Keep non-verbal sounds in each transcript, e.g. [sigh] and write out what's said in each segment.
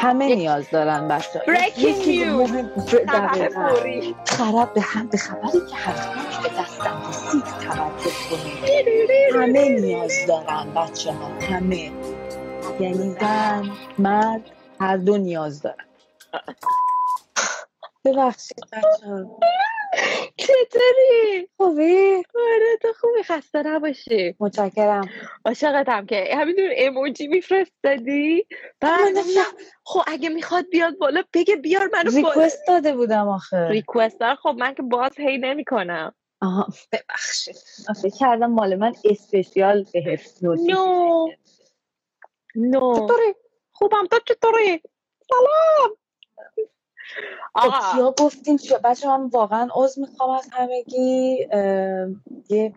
همه نیاز دارن بچه. خبر فوری. خراب به هم به خبری که حتما به دستم رسید توجه کنید. همه نیاز دارن بچه ها همه. یعنی زن مرد هر دو نیاز دارن. ببخشید بچه ها چطوری؟ خوبی؟ آره تو خوبی خسته نباشی. متشکرم. عاشقتم که همینطور اموجی میفرستادی؟ بعد خب اگه می‌خواد بیاد بالا بگه بیار منو ریکوست داده بودم آخه. ریکوست خب من که باز هی نمی‌کنم. آها. ببخشید. فکر کردم مال من اسپیشیال بهت نو نو چطوری؟ خوبم تو چطوری؟ سلام. آقا. کیا گفتین چیا بچه من واقعا عضو می‌خوام از همگی. یه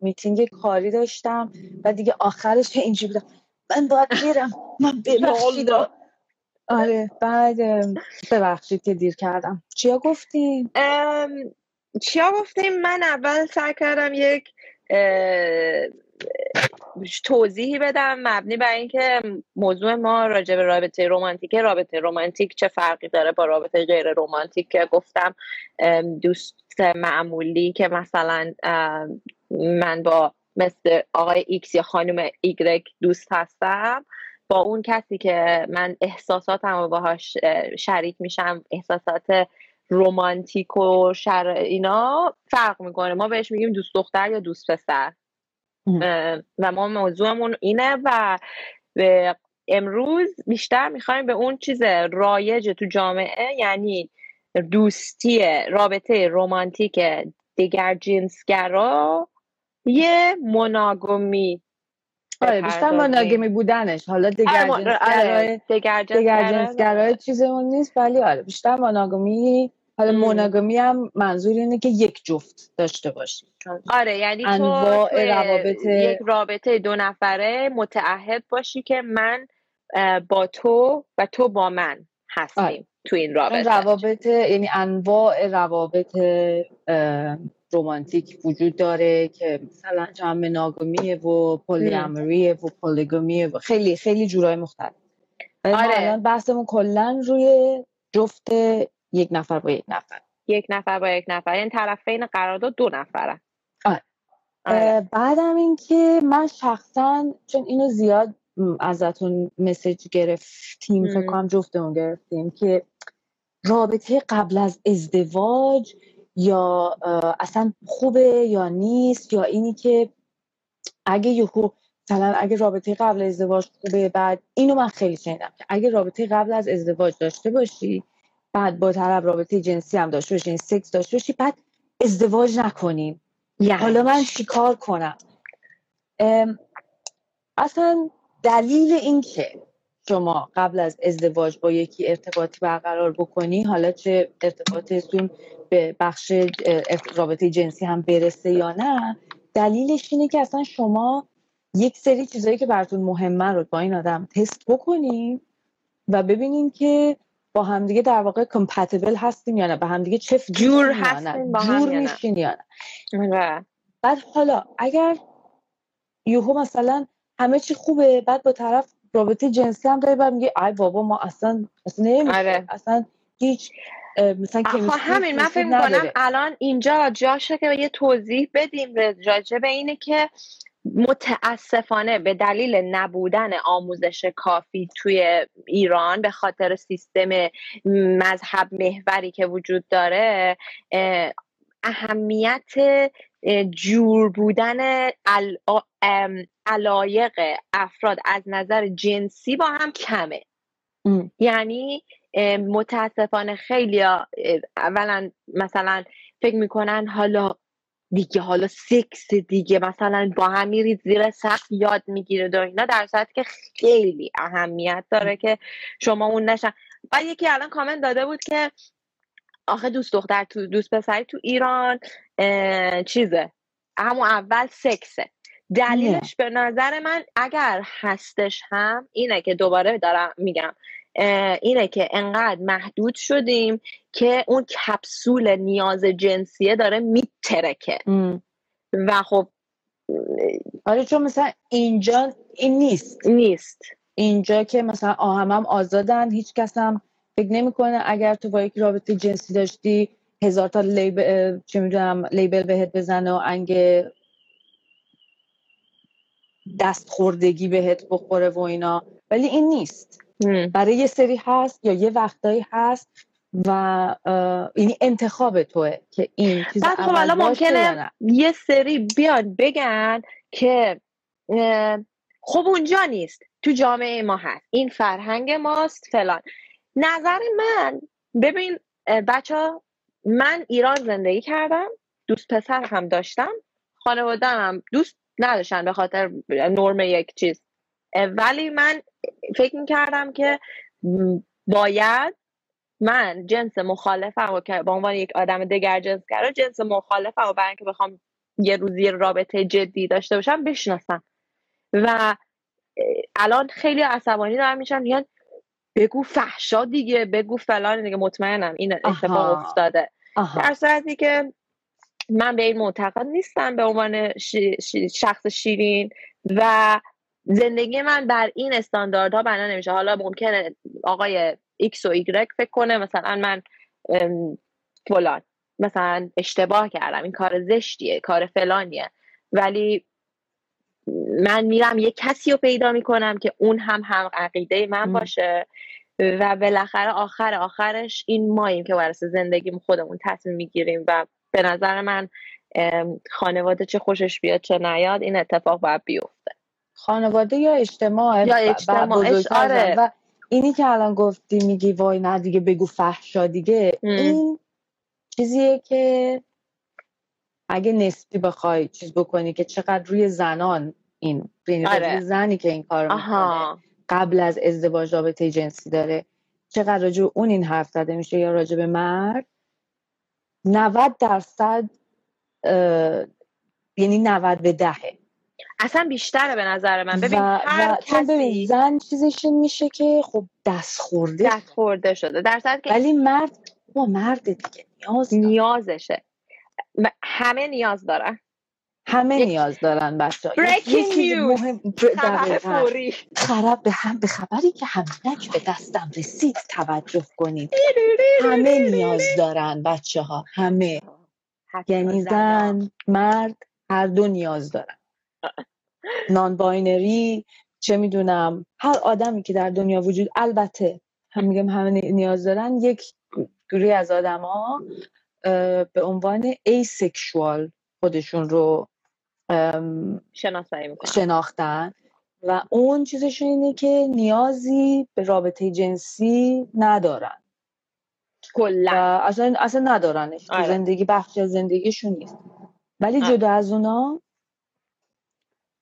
میتینگ کاری داشتم و دیگه آخرش اینجوری بودم. من باید برم. من ببخشید. آره بعد ببخشید که دیر کردم. چیا گفتین؟ ام، چیا گفتیم؟ من اول سعی کردم یک توضیحی بدم مبنی بر اینکه موضوع ما راجع به رابطه رمانتیک رابطه رمانتیک چه فرقی داره با رابطه غیر رمانتیک که گفتم دوست معمولی که مثلا من با مثل آقای ایکس یا خانم ایگرک دوست هستم با اون کسی که من احساساتم رو باهاش اه، شریک میشم احساسات رومانتیک و شر اینا فرق می‌کنه. ما بهش میگیم دوست دختر یا دوست پسر. و ما موضوعمون اینه و به امروز بیشتر می‌خوایم به اون چیز رایج تو جامعه یعنی دوستی رابطه رمانتیک دیگر جنسگرا یه مناگمی آره بیشتر. مناگمی بودنش. حالا آره، دیگر جنسگرای آره، دیگر دیگر جنسگرا جنسگرای چیزمون نیست ولی آره بیشتر مناگمی حالا ام. مناگمی هم منظور اینه که یک جفت داشته باشی آره یعنی تو انواع توی روابط- یک رابطه دو نفره متعهد باشی که من با تو و تو با من هستیم آره. تو این رابطه روابط یعنی انواع روابط اه، رمانتیک وجود داره که مثلا چند مناگمیه و پولیامریه و پولیگامیه و خیلی خیلی جورای مختلف آره. الان بحثمون کلا روی جفت یک نفر با یک نفر یک نفر با یک نفر یعنی طرفین قرارداد دو نفره آره. آره. بعدم اینکه من شخصا چون اینو زیاد ازتون مسیج گرفتیم فکر. کنم جفتمون گرفتیم که رابطه قبل از ازدواج یا اصلا خوبه یا نیست یا اینی که اگه یهو مثلا اگه رابطه قبل از ازدواج خوبه بعد اینو من خیلی شنیدم که اگه رابطه قبل از ازدواج داشته باشی بعد با طرف رابطه جنسی هم داشته باشی یعنی سکس داشته باشی بعد ازدواج نکنیم. یعنی حالا من چیکار کنم؟ اصلا دلیل این که شما قبل از ازدواج با یکی ارتباطی برقرار بکنی حالا چه ارتباطتون به بخش رابطه جنسی هم برسه یا نه دلیلش اینه که اصلا شما یک سری چیزایی که براتون مهمه رو با این آدم تست بکنین و ببینین که با همدیگه در واقع کمپتیبل هستیم یا نه به همدیگه چه جور. هستین با هم جور یا نه. میشین یا نه آره. بعد حالا اگر یهو مثلا همه چی خوبه بعد با طرف رابطه جنسی هم داری بعد میگه ای بابا ما اصلا اصلا نمیشه آره. اصلا هیچ مثلا همین من فکر. می‌کنم الان اینجا جاشه که یه توضیح بدیم راجع به اینه که متاسفانه به دلیل نبودن آموزش کافی توی ایران به خاطر سیستم مذهب محوری که وجود داره اه، اهمیت اه، جور بودن ال- علایق افراد از نظر جنسی با هم کمه ام. یعنی متاسفانه خیلی اولا مثلا فکر می‌کنن حالا دیگه حالا سکس دیگه مثلا با هم میرید زیر سقف یاد می‌گیره و اینا در صورتی که خیلی اهمیت داره که شما اون نشن. بعد یکی الان کامنت داده بود که آخه دوست دختر تو دوست پسری تو ایران چیزه؟ همون اول سکسه. دلیلش به نظر من اگر هستش هم اینه که دوباره دارم میگم. اینه که انقدر محدود شدیم که اون کپسول نیاز جنسیه داره میترکه. و خب آره چون مثلا اینجا این نیست. نیست. اینجا که مثلا آهم هم آزادن هیچ کس هم فکر نمی‌کنه اگر تو با یک رابطه جنسی داشتی هزار تا لیبل چه می‌دونم لیبل بهت بزنه و انگ دست خوردگی بهت بخوره و اینا. ولی این نیست. برای یه سری هست یا یه وقتایی هست و یعنی انتخاب توه که این چیز بعد خب الان ممکنه یه سری بیان بگن که خب اونجا نیست تو جامعه ما هست این فرهنگ ماست فلان. نظر من ببین بچه من ایران زندگی کردم دوست پسر هم داشتم خانواده هم دوست نداشتن به خاطر نرم یک چیز. ولی من فکر می کردم که باید من جنس مخالفم و که به عنوان یک آدم دگر جنس کرده جنس مخالفم و برای اینکه بخوام یه روزی رابطه جدی داشته باشم بشناسم. و الان خیلی عصبانی دارم میشم میگن بگو فحشا دیگه بگو فلان دیگه مطمئنم این اتفاق افتاده. در صورتی که من به این معتقد نیستم به عنوان شخص شیرین و زندگی من بر این استانداردها بنا نمیشه. حالا ممکنه آقای X و Y فکر کنه مثلا من فلان مثلا اشتباه کردم این کار زشتیه کار فلانیه. ولی من میرم یه کسی رو پیدا می‌کنم که اون هم هم عقیده من باشه و بالاخره آخر آخرش این ماییم که وارث زندگیم خودمون تصمیم می‌گیریم و به نظر من خانواده چه خوشش بیاد چه نیاد این اتفاق باید بیفته خانواده یا اجتماع؟ یا اجتماع آره. و اینی که الان گفتی میگی وای نه دیگه بگو فحشا دیگه این چیزیه که اگه نسبی بخوای چیز بکنی که چقدر روی زنان این یعنی آره. زنی که این کار می‌کنه قبل از ازدواج رابطه جنسی داره چقدر راجع اون این حرف زده میشه یا راجع به مرد؟ 90 درصد یعنی 90 به دهه. اصلا بیشتره به نظر من. ببین و, هر کسی ببین زن چیزش میشه که خب دست خورده دست خورده شده. در که ولی مرد با مرد دیگه نیاز نیازشه. همه نیاز دارن. همه نیاز دارن بچه مهم خراب به هم به خبری که همینک به دستم رسید توجه کنید [laughs] همه نیاز دارن بچه ها همه یعنی زن مرد هر دو نیاز دارن. non-binary چه می‌دونم هر آدمی که در دنیا وجود البته هم میگم همه نیاز دارن یک گروه از آدما به عنوان asexual خودشون رو شناختن و اون چیزشون اینه که نیازی به رابطه جنسی ندارن. کلا. اصلا اصلا ندارنش. آره. زندگی بخشی از زندگیشون نیست. ولی آره. جدا از اونا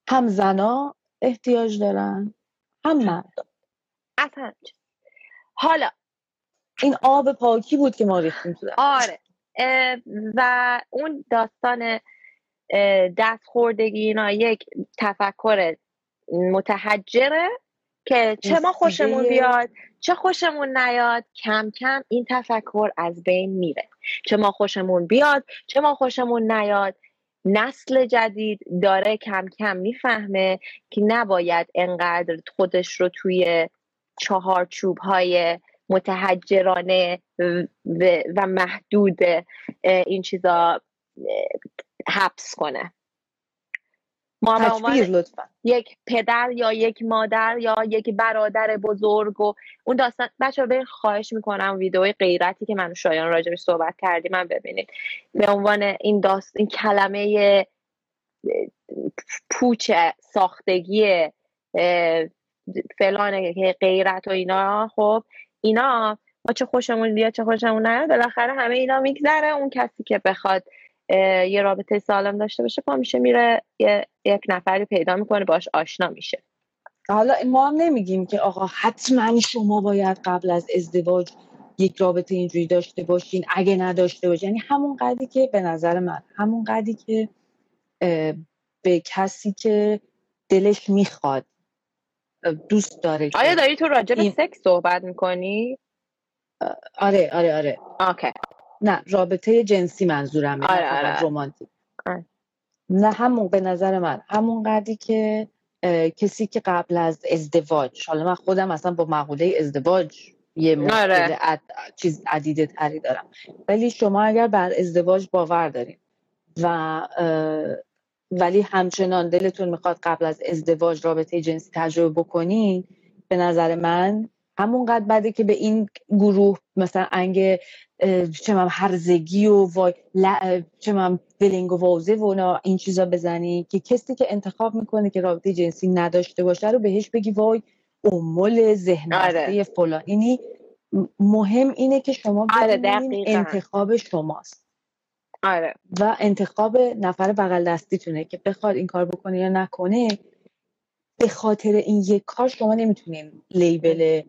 هم زنا احتیاج دارن هم مرد. اصلا حالا این آب پاکی بود که ما ریختیم تو آره. و اون داستان دست خوردگی اینا یک تفکر متحجره که چه ما خوشمون بیاد چه خوشمون نیاد کم کم این تفکر از بین میره. چه ما خوشمون بیاد چه ما خوشمون نیاد. نسل جدید داره کم کم می‌فهمه که نباید انقدر خودش رو توی چهار چوب های متحجرانه و محدود این چیزا حبس کنه. ما لطفا. یک پدر یا یک مادر یا یک برادر بزرگ و اون داستان. بچه به خواهش می‌کنم ویدئوی غیرتی که من شایان راجبش صحبت کردیم من ببینید. به عنوان این داست این کلمه پوچ ساختگی فلان غیرت و اینا. خب اینا ما چه خوشمون بیاد چه خوشمون نیاد بالاخره همه اینا میگذره. اون کسی که بخواد یه رابطه سالم داشته باشه پا میشه میره یک نفری پیدا می‌کنه باش آشنا میشه. حالا ما هم نمیگیم که آقا حتما شما باید قبل از ازدواج یک رابطه اینجوری داشته باشین اگه نداشته باشین. یعنی همون قدری که به نظر من همون قدری که به کسی که دلش می‌خواد دوست داره آیا داری تو راجع به سکس صحبت می‌کنی؟ آره آره آره. آکه. نه رابطه جنسی منظورمه آره آره. رومانتیک آره. نه همون به نظر من همون قدری که کسی که قبل از ازدواج حالا من خودم اصلا با مقوله ازدواج یه مشکل آره. چیز عدیده تری دارم ولی شما اگر بر ازدواج باور داریم و ولی همچنان دلتون می‌خواد قبل از ازدواج رابطه جنسی تجربه بکنین به نظر من همونقدر بده که به این گروه مثلا انگ چه هرزگی و وای چه ولینگ و واوزه و این چیزا بزنی که کسی که انتخاب می‌کنه که رابطه جنسی نداشته باشه رو بهش بگی وای امول ذهن آره. فلان اینی مهم اینه که شما آره انتخاب شماست آره. و انتخاب نفر بغل دستیتونه که بخواد این کار بکنه یا نکنه به خاطر این یک کار شما نمی‌تونین لیبل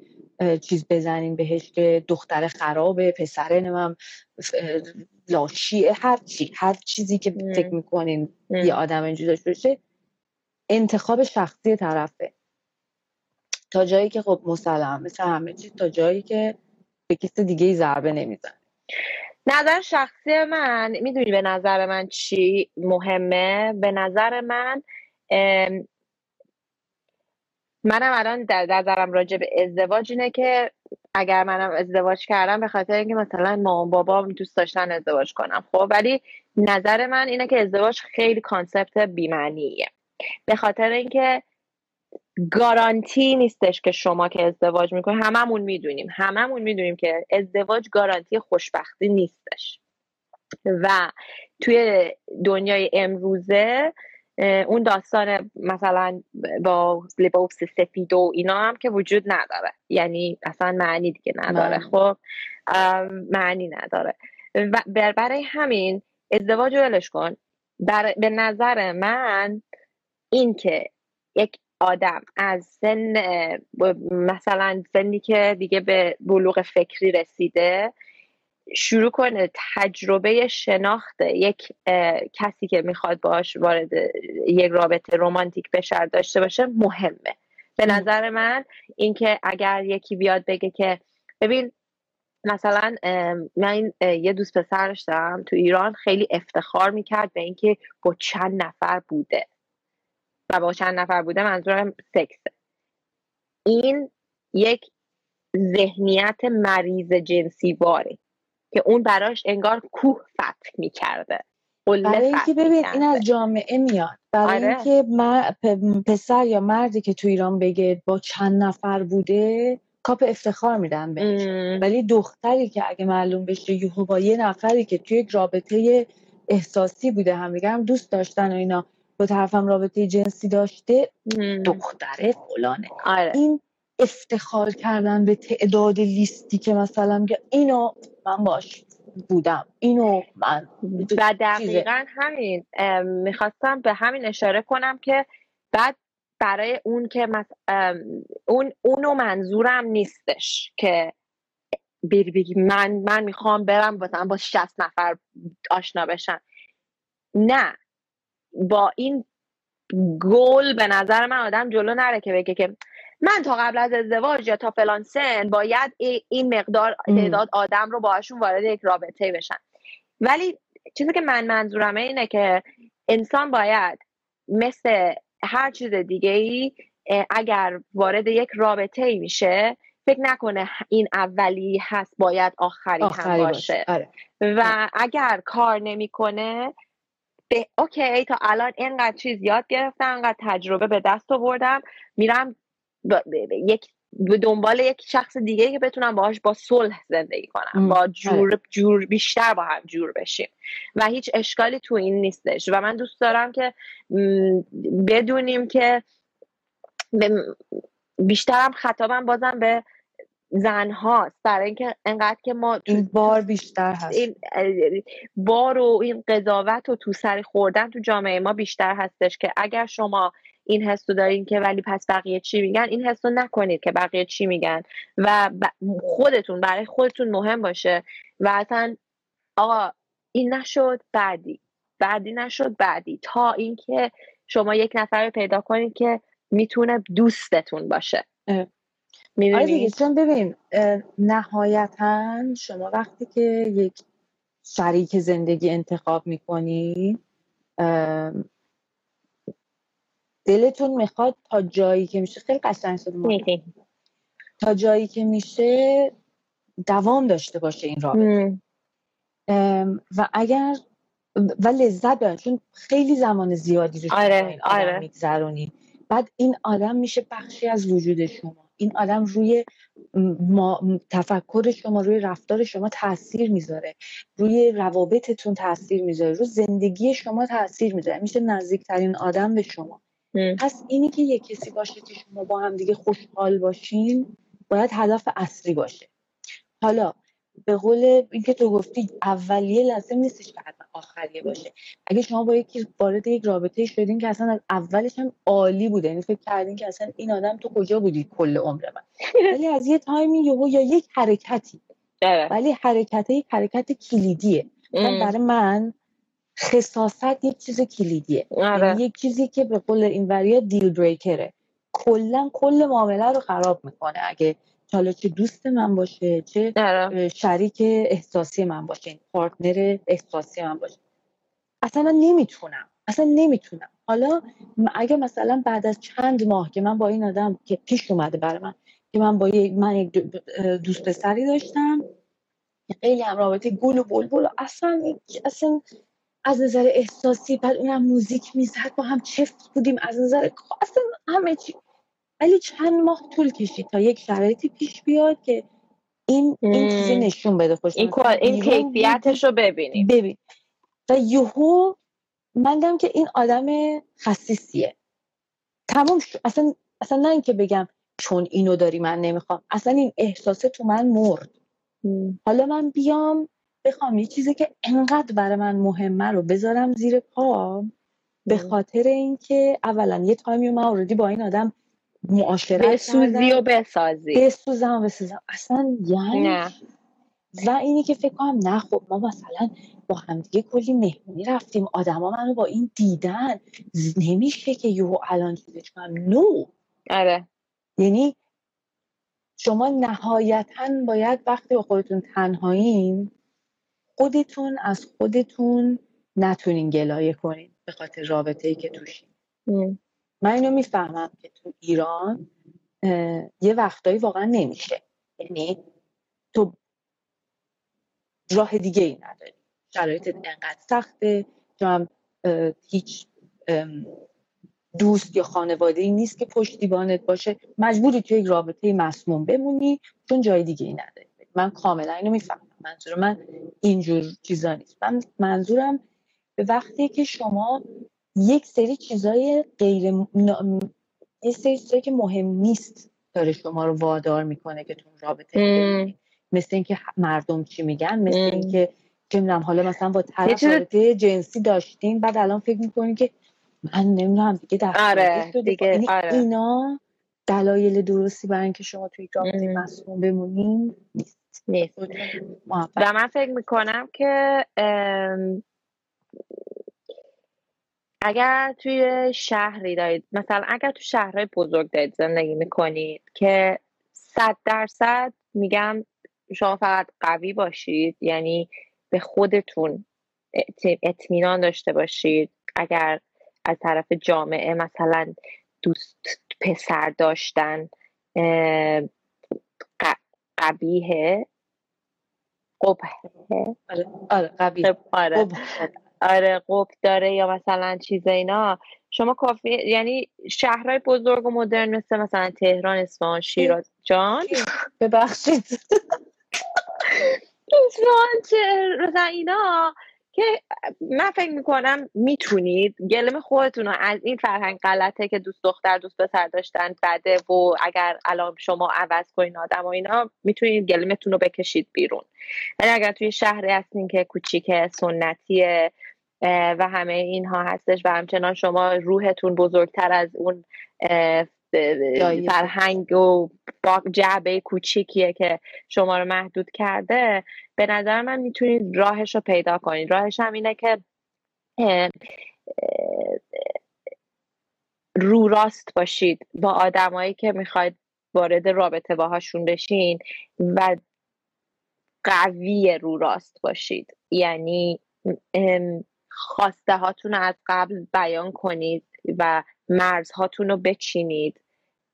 چیز بزنین بهش که دختر خرابه پسر نمیم لاشیه هر چی هر چیزی که فکر می‌کنین یه آدم اینجوری داشته باشه انتخاب شخصی طرفه. تا جایی که خب مسلم مثل همه چیز تا جایی که به کسی دیگه ای ضربه نمیزن نظر شخصی من می‌دونی به نظر من چی مهمه؟ به نظر من منم الان در نظرم راجع به ازدواج اینه که اگر منم ازدواج کردم به خاطر اینکه مثلا مامان بابام دوست داشتن ازدواج کنم. خب ولی نظر من اینه که ازدواج خیلی کانسپت بیمعنیه. به خاطر اینکه گارانتی نیستش که شما که ازدواج می‌کنید هممون می‌دونیم. هممون می‌دونیم که ازدواج گارانتی خوشبختی نیستش. و توی دنیای امروزه اون داستان مثلا با لباس سفید و اینا هم که وجود نداره. یعنی اصلا معنی دیگه نداره. خب معنی نداره. و برای همین ازدواج ولش کن. به نظر من این که یک آدم از سن مثلا سنی که دیگه به بلوغ فکری رسیده شروع کنه تجربه شناخت یک کسی که می‌خواد باش وارد یک رابطه رومانتیک بشه داشته باشه مهمه. به نظر من اینکه اگر یکی بیاد بگه که ببین مثلا من یه دوست پسر داشتم تو ایران خیلی افتخار می‌کرد به اینکه با چند نفر بوده. و با چند نفر بوده منظورم سکسه این یک ذهنیت مریض جنسی باره که اون براش انگار کوه فتح می‌کرده. برای اینکه ببین این از جامعه میاد. برای آره. اینکه پسر یا مردی که تو ایران بگه با چند نفر بوده کاپ افتخار میدن بهش. ولی دختری که اگه معلوم بشه یهو با یه نفری که توی یک رابطه احساسی بوده هم هم دوست داشتن و اینا با طرفم رابطه جنسی داشته دختره فلانه. آره. این افتخار کردن به تعداد لیستی که مثلا اینو من باش بودم اینو من و دقیقا همین. می‌خواستم به همین اشاره کنم که بعد برای اون که اون اونو منظورم نیستش که بری بگی من من می‌خوام برم مثلا با 60 نفر آشنا بشم. نه. با این گل به نظر من آدم جلو نره که بگه که من تا قبل از ازدواج یا تا فلان سن باید این مقدار تعداد آدم رو باهاشون وارد یک رابطه بشن ولی چیزی که من منظورمه اینه که انسان باید مثل هر چیز دیگه ای اگر وارد یک رابطه ای میشه فکر نکنه این اولی هست باید آخری, هم باشه, آره. و اگر کار نمی‌کنه اوکی تا الان اینقدر چیز یاد گرفتم اینقدر تجربه به دست آوردم میرم یک به دنبال یک شخص دیگه که بتونم باهاش با صلح زندگی کنم. با جور آره. جور بیشتر با هم جور بشیم. و هیچ اشکالی تو این نیستش. و من دوست دارم که بدونیم که بیشترم خطابم بازم به زن هاست برای اینکه انقدر که ما این بار بیشتر هست. این بار و این قضاوت و تو سری خوردن تو جامعه ما بیشتر هستش که اگر شما این حس رو دارین که ولی پس بقیه چی میگن؟ این حس رو نکنید که بقیه چی میگن. و خودتون برای خودتون مهم باشه. و اصلا آقا این نشد بعدی. بعدی نشد بعدی. تا اینکه شما یک نفر رو پیدا کنید که می‌تونه دوستتون باشه. آره دیگه چون ببین نهایتا شما وقتی که یک شریک زندگی انتخاب می‌کنی دلتون می‌خواد تا جایی که میشه خیلی قشنگ شده تا جایی که میشه دوام داشته باشه این رابطه. و اگر و لذت ببرن چون خیلی زمان زیادی رو آره آره. میگذرونی. بعد این آدم میشه بخشی از وجود شما. این آدم روی ما تفکر شما روی رفتار شما تاثیر می‌ذاره. روی روابطتون تاثیر می‌ذاره. روی زندگی شما تاثیر می‌ذاره. میشه نزدیکترین آدم به شما. پس اینی که یه کسی باشه که شما با هم دیگه خوشحال باشین باید هدف اصلی باشه. حالا به قول اینکه تو گفتی اولیه لازم نیستش که حتما آخریه باشه. اگه شما با یکی وارد یک رابطه شدین که اصلا از اولش هم عالی بوده یعنی فکر کردین که اصلا این آدم تو کجا بودی کل عمر من. [laughs] ولی از یه تایمی یهو یا یک حرکتی. ولی حرکت یک حرکت کلیدیه. برای من خصاصت یک چیز کلیدیه. آره. یعنی یک چیزی که به قول این وریا دیل بریکره کلا کل معامله رو خراب می‌کنه. اگه حالا چه دوست من باشه چه آره. شریک احساسی من باشه پارتنر احساسی من باشه. اصلا نمی‌تونم. اصلا نمی‌تونم. حالا اگه مثلا بعد از چند ماه که من با این آدم که پیش اومده برای من که من با یک من یک دوست پسری داشتم خیلی هم رابطه گل و بلبل اصلا اصلا از نظر احساسی بعد اونم موزیک می‌زد با هم چفت بودیم از نظر اصلا همه چی. ولی چند ماه طول کشید تا یک شرایطی پیش بیاد که این این چیزی نشون بده. خوش این, این کیفیتش رو ببینیم. ببین. و یهو من دیدم که این آدم خصیصیه. تمام شد. اصلا اصلا نه اینکه بگم چون اینو داری من نمی‌خوام. اصلا این احساسه تو من مرد. حالا من بیام بخوام یه چیزی که انقدر برای من مهمه رو بذارم زیر پا به خاطر اینکه اولا یه تایمی من اوردی با این آدم معاشرت بسوزی و بسازی. بسوزم و بسازم اصلا یعنی نه. و اینی که فکر کنم نه خب ما مثلا با همدیگه کلی مهمونی رفتیم. آدما منو با این دیدن نمیشه که یهو الان چیزش کنم نو آره. یعنی شما نهایتا باید وقتی با خودتون تنهایین خودتون از خودتون نتونین گلایه کنین به خاطر رابطه ای که توشین. من اینو می‌فهمم که تو ایران یه وقتایی واقعا نمیشه. یعنی تو راه دیگه ای نداری. شرایط انقدر سخته تو هم هیچ دوست یا خانواده ای نیست که پشتیبانت باشه. مجبوری توی یک رابطه مسموم بمونی چون جای دیگه ای نداری. من کاملا اینو می‌فهمم. منظور من اینجور چیزا نیست. من منظورم به وقتی که شما یک سری چیزای غیر یه سری چیزایی که مهم نیست داره شما رو وادار می‌کنه که تو رابطه مثل اینکه مردم چی میگن مثل اینکه چه می‌دونم حالا مثلا با طرف رابطه جنسی داشتین بعد الان فکر می‌کنین که من نمی‌دونم دیگه در آره دیگه یعنی آره. اینا دلایل درستی برای اینکه شما توی رابطه مسئول بمونین نیست. نیست. و من فکر می‌کنم که اگر توی شهری دارید مثلا اگر تو شهرهای بزرگ دارید زندگی می‌کنید که صد درصد میگم شما فقط قوی باشید یعنی به خودتون اطمینان داشته باشید. اگر از طرف جامعه مثلا دوست پسر داشتن قبیه. قبه آره آره آره. آره قب داره یا مثلا چیز اینا. شما کافی یعنی شهرهای بزرگ و مدرن مثل مثلا تهران اصفهان شیراز. جان؟ ببخشید. اصفهان مثلا اینا که من فکر می‌کنم می‌تونید. گلم خودتون رو از این فرهنگ غلطه که دوست دختر دوست پسر داشتن بده و اگر الان شما عوض کنین آدم و اینا می‌تونید گلمتون رو بکشید بیرون. ولی اگر توی شهری هستین که کوچیک سنتیه و همه اینها هستش و همچنان شما روحتون بزرگتر از اون فرهنگ و جعبه کوچیکیه که شما رو محدود کرده به نظر من می‌تونید راهش رو پیدا کنید. راهش هم اینه که رو راست باشید با آدمایی که می‌خواید وارد رابطه باهاشون بشین و قوی رو راست باشید. یعنی خواسته هاتون از قبل بیان کنید و مرزهاتون رو بچینید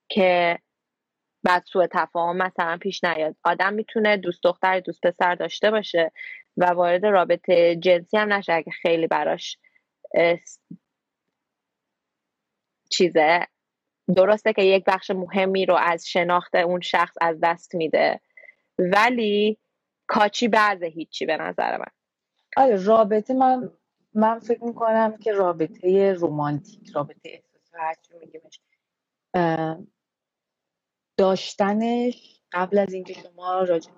که بعد سوء تفاهم مثلا پیش نیاد. آدم می‌تونه دوست دختر دوست پسر داشته باشه و وارد رابطه جنسی هم نشه اگه خیلی براش چیزه. درسته که یک بخش مهمی رو از شناخت اون شخص از دست میده ولی کاچی بعض هیچی به نظر من. آره رابطه من من فکر می‌کنم که رابطه رومانتیک رابطه احساسی میگیمش داشتنش قبل از اینکه شما راجع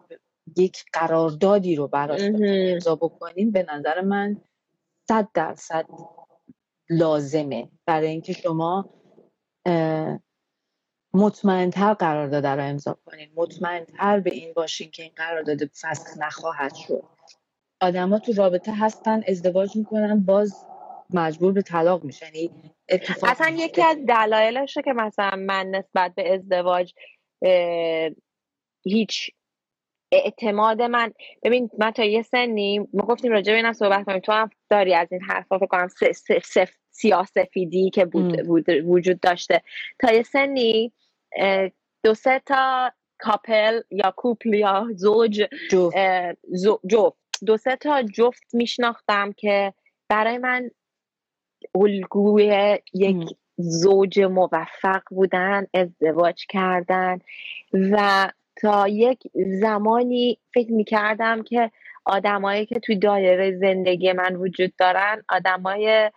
یک قراردادی رو براش امضا بکنین به نظر من صد درصد لازمه برای اینکه شما مطمئنتر قرارداد رو امضا کنین. مطمئنتر به این باشین که این قرارداد فسخ نخواهد شد. آدما تو رابطه هستن ازدواج می‌کنن باز مجبور به طلاق میشن یعنی اصلا یکی از دلایلشه که مثلا من نسبت به ازدواج هیچ اعتماد من ببین من تا یه سنی ما گفتیم راجع به اینم صحبت کنیم. تو هم داری از این حرفا فکر کنم سیاسفیدی که بود, وجود داشته. تا یه سنی دو سه تا کاپل یا کوپل یا زوج جفت. دو سه تا جفت میشناختم که برای من الگوی یک زوج موفق بودن ازدواج کردن و تا یک زمانی فکر می‌کردم که آدمایی که توی دایره زندگی من وجود دارن آدمای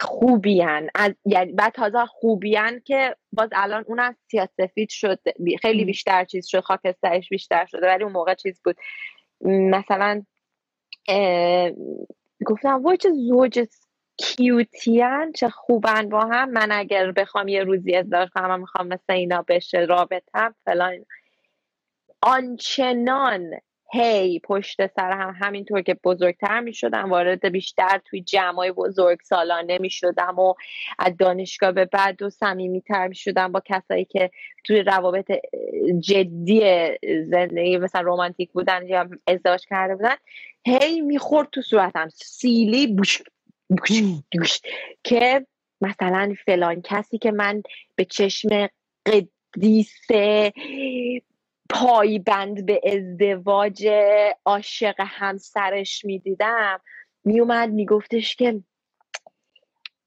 خوبیان. از یعنی بعد تازه خوبیان که باز الان اون از سیاسفید شد. خیلی بیشتر چیز شد خاکسترش بیشتر شده ولی اون موقع چیز بود. مثلا گفتم وای چه زوج کیوتیان چه خوبن با هم. من اگر بخوام یه روزی ازدواج کنم من می‌خوام مثل اینا بشه رابطم فلان. آنچنان هی پشت سر هم همینطور که بزرگتر می شدم وارد بیشتر توی جمعای بزرگ سالانه می شدم و از دانشگاه به بعد و تر می شدم با کسایی که توی روابط جدی زندگی مثلا رومانتیک بودن یا ازدواج کرده بودن. هی می‌خورد تو صورتم. سیلی بوش. که مثلا فلان کسی که من به چشم قدیسه پایبند به ازدواج عاشق همسرش می‌دیدم میومد میگفتش که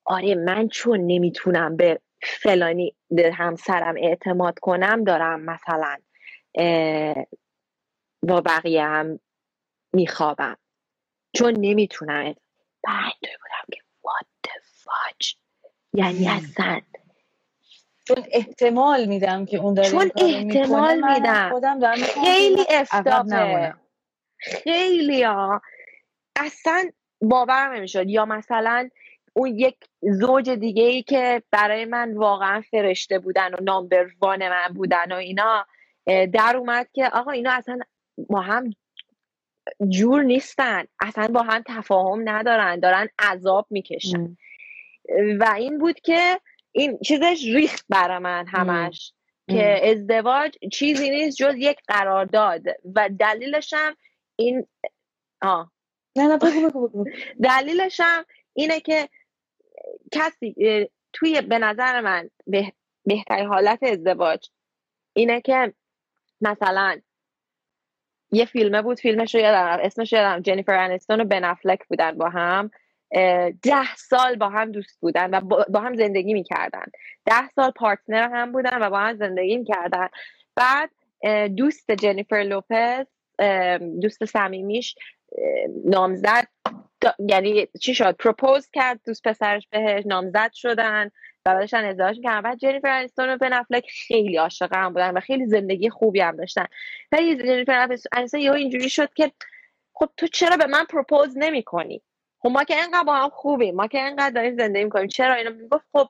آره من چون نمی‌تونم به فلانی همسرم اعتماد کنم دارم مثلا با بقیه هم میخوابم. چون نمی‌تونم بعد بودم که what the fudge یعنی اصلا چون احتمال میدم که اون داره چون احتمال میدم. خیلی افتاده. خیلی ها. اصلا باور نمی‌شد. یا مثلا اون یک زوج دیگه ای که برای من واقعا فرشته بودن و نامبر وان من بودن و اینا در اومد که آقا اینا اصلا با هم جور نیستن. اصلا با هم تفاهم ندارن دارن عذاب می‌کشن. و این بود که این چیزش ریخت برای من همش که ازدواج چیزی نیست جز یک قرارداد. و دلیلش هم این آه. نه نه بگو بگو دلیلش هم اینه که کسی توی به نظر من به بهترین حالت ازدواج اینه که مثلا یه فیلمه بود فیلمش رو یادم اسمش یادم جنیفر انستون و بن افلک بودن با هم. ده سال با هم دوست بودن و با هم زندگی می‌کردن. ده سال پارتنر هم بودن و با هم زندگی می‌کردن. بعد دوست جنیفر لوپز دوست صمیمیش نامزد یعنی چی شد؟ پروپوز کرد دوست پسرش بهش نامزد شدن. و بعدشن ازدواج کردن بعد جنیفر انیستون و بن افلک خیلی عاشق هم بودن و خیلی زندگی خوبی هم داشتن. ولی جنیفر انیستون یهو اینجوری شد که خب تو چرا به من propose نمی کنی خب ما که اینقدر با هم خوبیم. ما که اینقدر داریم زندگی می‌کنیم. چرا اینو می‌گفت؟ خب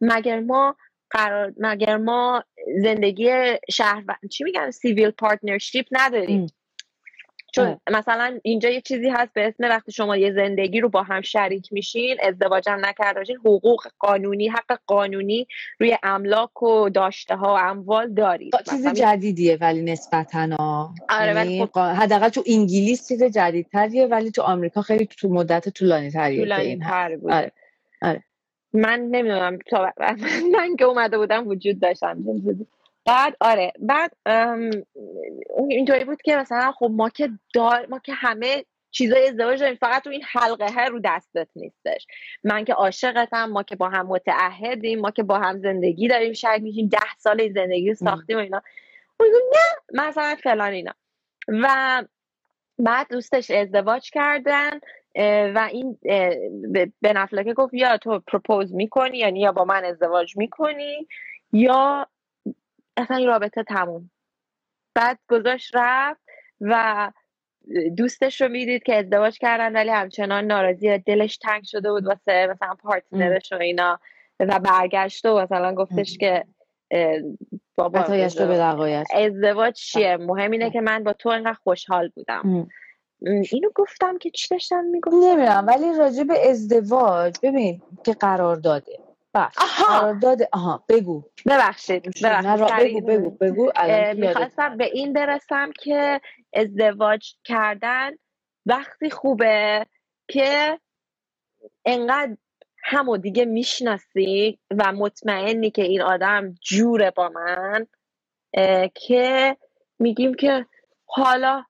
مگر ما قرار مگر ما زندگی شهر چی میگن؟ civil partnership نداریم. چون مثلا اینجا یه چیزی هست به اسم وقتی شما یه زندگی رو با هم شریک میشین ازدواج هم نکرده باشین حقوق قانونی حق قانونی روی املاک و داشته ها و اموال دارید. چیز جدیدیه ولی نسبتا آره ولی یعنی خب... حداقل تو انگلیس چیز جدیدتریه ولی تو آمریکا خیلی تو مدت طولانی تریه طولانی تر بود آره. آره. من نمی‌دونم [laughs] من که اومده بودم وجود داشتم. بعد آره. بعد اینطوری بود که مثلا خب ما که دار ما که همه چیزای ازدواج داریم فقط تو این حلقه ها رو دستت نیستش. من که عاشقتم ما که با هم متعهدیم ما که با هم زندگی داریم شاید میشیم ده سال زندگی ساختیم و اینا. نه مثلا فلان اینا. و بعد دوستش ازدواج کردن و این به نفلکه گفت یا تو پروپوز می‌کنی یعنی یا با من ازدواج می‌کنی یا اصلا این رابطه تموم. بعد گذاشت رفت و دوستش رو می‌دید که ازدواج کردن ولی همچنان ناراضی دلش تنگ شده بود واسه مثلا پارتنرش و اینا. و برگشت و مثلا گفتش که بابا ازدواج چیه؟ مهم اینه که من با تو انقدر خوشحال بودم. اینو گفتم که چی داشتم می‌گفتم؟ نمی‌دونم ولی راجع به ازدواج ببین که قرار داده. بله. قرار داده آها بگو. ببخشید بگو بگو بگو. می‌خواستم به این برسم که ازدواج کردن وقتی خوبه که انقدر همو دیگه می‌شناسی و مطمئنی که این آدم جوره با من که میگیم که حالا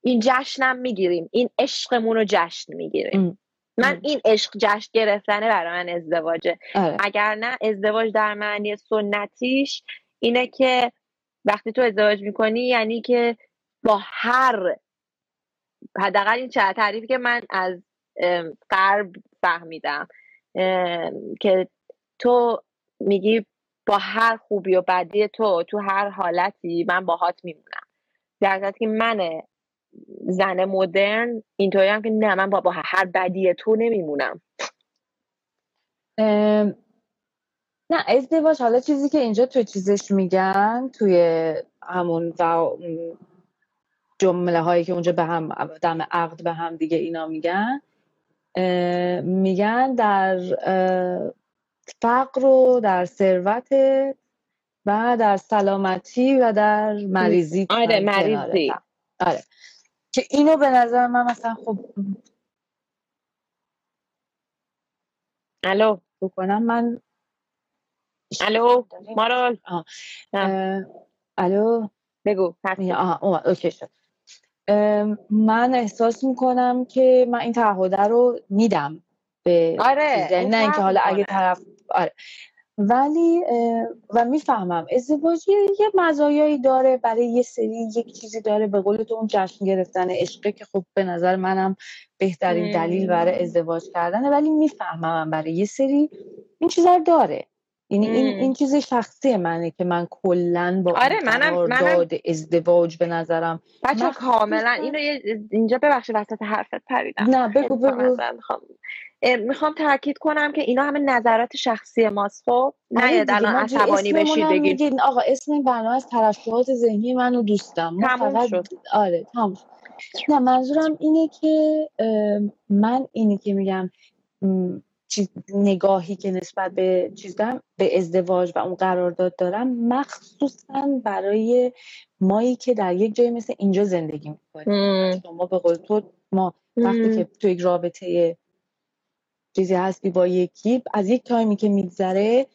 این جشنم می‌گیریم این عشقمون رو جشن می‌گیریم. من این عشق جشن گرفتنه برای من ازدواجه. آره. اگر نه ازدواج در معنی سنتیش اینه که وقتی تو ازدواج می‌کنی یعنی که با هر حداقل این چه تعریفی که من از غرب فهمیدم که تو میگی با هر خوبی و بدی تو تو هر حالتی من باهات میمونم. در که من زن مدرن اینطوری هم که نه من با, با هر بدی تو نمیمونم. نه ازدواج حالا چیزی که اینجا توی چیزش میگن توی همون جمله هایی که اونجا به هم دم عقد به هم دیگه اینا میگن میگن در فقر و در ثروت و در سلامتی و در مریضی آره مریضی. آره. که اینو به نظر من مثلا خب الو. بکنم من الو. مارال. الو. بگو. آها اوکی شد. من احساس می‌کنم که من این تعهده رو میدم به آره نه اینکه حالا اگه طرف آره. ولی و می‌فهمم ازدواج یه مزایایی داره برای یه سری یک چیزی داره به قول تو اون جشن گرفتن عشقه که خب به نظر منم بهترین دلیل برای ازدواج کردنه ولی می‌فهمم برای یه سری این چیزا داره. یعنی این این چیز شخصی منه که من کلا با آره منم منم ازدواج به نظرم. بچه کاملا اینو اینجا ببخشید وسط حرفت پریدم. نه بگو بگو. می‌خوام تاکید کنم که اینا همه نظرات شخصی ماست خب؟ نه آره الان عصبانی بشید بگید. آقا اسم این برنامه از ترشحات ذهنی منو دوستم تموم شد. آره تموم نه منظورم اینه که من اینی که میگم نگاهی که نسبت به چیز دارم به ازدواج و اون قرارداد دارم مخصوصا برای مایی که در یک جای مثل اینجا زندگی می‌کنیم. شما به قول تو ما وقتی که تو یک رابطه چیزی هستی با یکی از یک تایمی که میگذره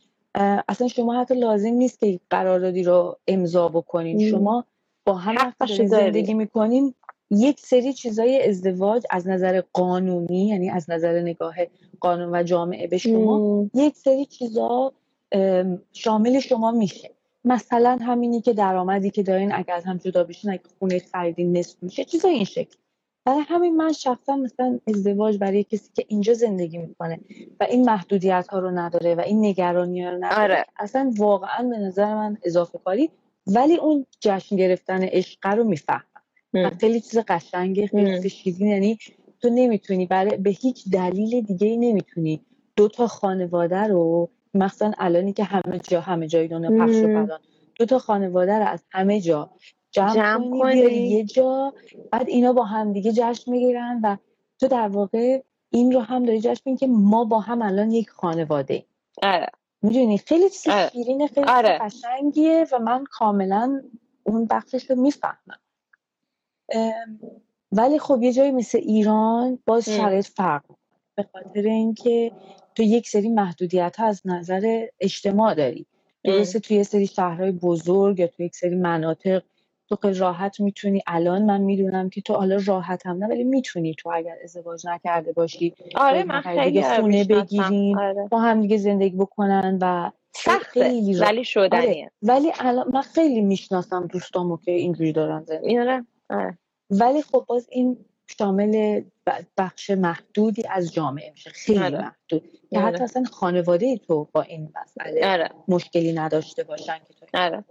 اصلا شما حتی لازم نیست که قراردادی رو امضا بکنین. شما با هم زندگی می‌کنین. یک سری چیزای ازدواج از نظر قانونی یعنی از نظر نگاه قانون و جامعه به شما یک سری چیزا شامل شما میشه. مثلا همینی که درآمدی که دارین اگر از هم جدا بشین اگه خونه خریدین نصف میشه چیزای این شکل. برای همین من شخصا مثلا ازدواج برای کسی که اینجا زندگی می‌کنه و این محدودیت ها رو نداره و این نگرانی ها رو نداره آره. اصلا واقعا به نظر من اضافه کاری. ولی اون جشن گرفتن عشق رو میفهم خیلی چیز قشنگه خیلی چیزی یعنی تو نمی‌تونی. برای به هیچ دلیل دیگه نمی‌تونی. دو تا خانواده رو مثلا الانی که همه جا همه جای دنیا پخش و پلان دو تا خانواده رو از همه جا جمع, جمع کنی یه جا بعد اینا با هم دیگه جشن می‌گیرن و تو در واقع این رو هم داری جشن می‌گیری که ما با هم الان یک خانواده آره. می‌دونی؟ خیلی چیز آره. شیرینه خیلی آره. قشنگیه و من کاملا اون بخشش رو می‌فهمم. ولی خب یه جایی مثل ایران باز شرایط فرق به خاطر اینکه تو یک سری محدودیت ها از نظر اجتماع داری درسته توی یه سری شهرهای بزرگ یا توی یک سری مناطق تو خیلی راحت می‌تونی الان من می‌دونم که تو حالا راحت هم نه ولی می‌تونی تو اگر ازدواج نکرده باشی آره من خیلی خونه بگیرین آره. با هم دیگه زندگی بکنن و سخته ولی شدنیه آره. ولی الان من خیلی می‌شناسم دوستامو که اینجوری دارن زندگی آره. آره. ولی خب باز این شامل بخش محدودی از جامعه میشه خیلی آره. محدود که آره. حتی اصلا خانواده تو با این مسئله آره. مشکلی نداشته باشن که تو آره.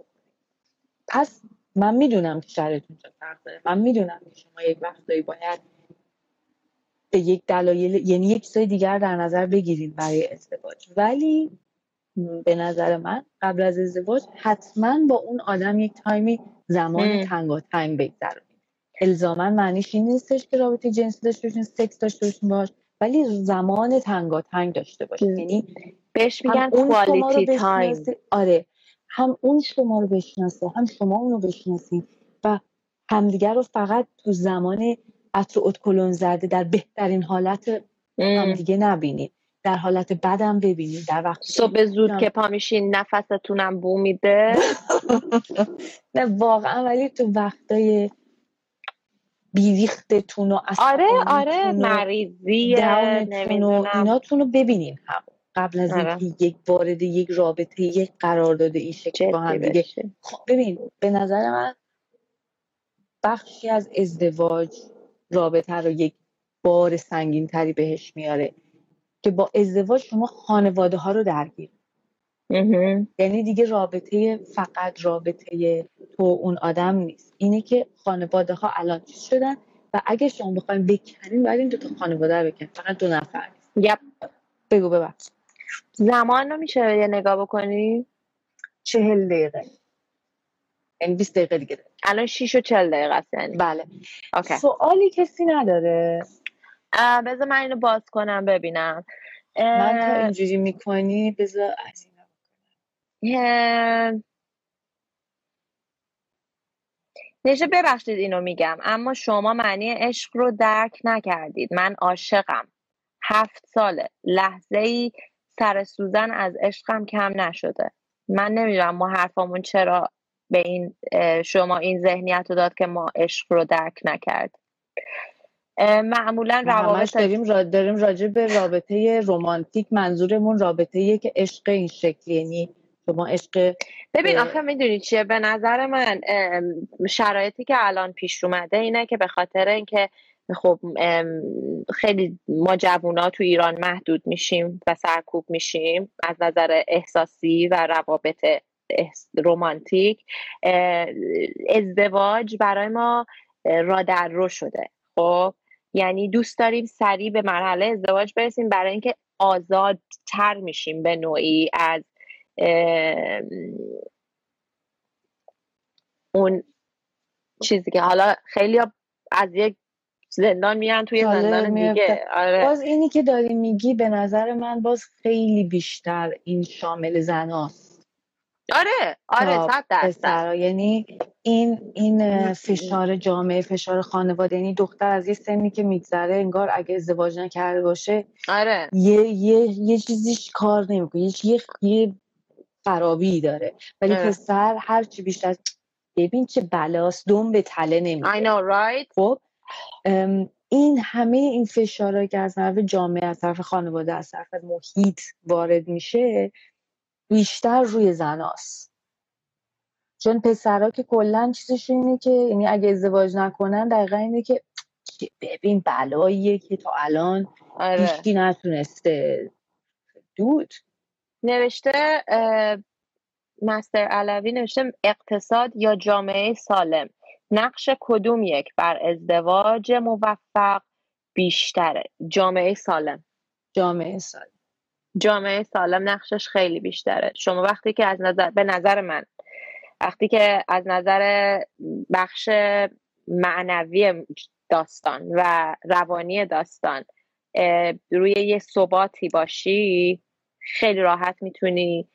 پس من می‌دونم که شرایطتون چه فرق داره من می‌دونم که شما یک وقتایی باید به یک دلایل یعنی یک چیزای دیگر در نظر بگیرید برای ازدواج ولی به نظر من قبل از ازدواج حتما با اون آدم یک تایمی زمان تنگ بگذرونید الزاما معنیش این نیستش که رابطه جنسی داشته باشین سکس داشته باشین باش ولی زمان تنگ داشته باشین. یعنی بهش میگن quality time آره هم اون شما رو بشناسه هم شما اونو بشناسین. و همدیگر رو فقط تو زمان عطر اتکلون زده در بهترین حالت همدیگه نبینید در حالت بدم ببینید در وقت صبح زود که پا میشین نفستونم بو میده [laughs] نه واقعا ولی تو وقتای بیریختتون و آره آره مریضی نمی‌دونم. ایناتون رو ببینین هم قبل از آره. یک وارد یک رابطه یک قرار داده این شکل با هم دیگه. خب ببین به نظر من بخشی از ازدواج رابطه رو یک بار سنگین تری بهش میاره که با ازدواج شما خانواده ها رو درگیر یعنی دیگه رابطه فقط رابطه تو اون آدم نیست. اینه که خانواده ها الان چیز شدن و اگه شما بخوایم بکنین باید این دو تا خانواده رو بکنین فقط دو نفر یپ. بگو ببخش. زمان رو میشه یه نگاه بکنی؟ چهل دقیقه. یعنی 20 دقیقه دیگه داره. الان 6 و 40 دقیقه است یعنی. بله. اوکی. سوالی کسی نداره. بذار من اینو باز کنم ببینم. من تا اینجوری می‌کنی بذار از نشه ببخشید اینو میگم. اما شما معنی عشق رو درک نکردید. من عاشقم. هفت ساله. لحظه ای سر سوزن از عشقم کم نشده. من نمی‌دونم ما حرفامون چرا به این شما این ذهنیت رو داد که ما عشق رو درک نکرد. معمولا روابط داریم را داریم راجع به رابطه رمانتیک منظورمون رابطه که عشق این شکلی یعنی شما عشق ببین آخه می‌دونی چیه؟ به نظر من شرایطی که الان پیش اومده اینه که به خاطر اینکه خب خیلی ما جوونا تو ایران محدود میشیم و سرکوب میشیم از نظر احساسی و روابط رومانتیک ازدواج برای ما را در رو شده. خب یعنی دوست داریم سریع به مرحله ازدواج برسیم برای اینکه آزاد تر میشیم به نوعی از اون چیزی که حالا خیلی از یک زندان میان توی زندان دیگه. آره. باز اینی که داری میگی به نظر من باز خیلی بیشتر این شامل زناست آره آره صد درصد. یعنی این این فشار جامعه فشار خانواده یعنی دختر از یه سنی که میگذره انگار اگه ازدواج نکرده باشه آره. یه یه یه چیزیش کار نمی‌کنه. یه یه خرابی داره. ولی. پسر هر چی بیشتر ببین چه بلاست دوم به تله نمیده. I know right? خب این همه این فشارهایی که از طرف جامعه از طرف خانواده از طرف محیط وارد میشه بیشتر روی زناست چون پسرها که کلا چیزش اینه که یعنی اگه ازدواج نکنن دقیقا اینه که ببین بلاییه که تا الان آره. هیچکی نتونسته. دود. نوشته مستر علوی نوشته اقتصاد یا جامعه سالم. نقش کدوم یک؟ بر ازدواج موفق بیشتره. جامعه سالم. جامعه سالم. جامعه سالم نقشش خیلی بیشتره. شما وقتی که از نظر به نظر من وقتی که از نظر بخش معنوی داستان و روانی داستان روی یه ثباتی باشی خیلی راحت می‌تونی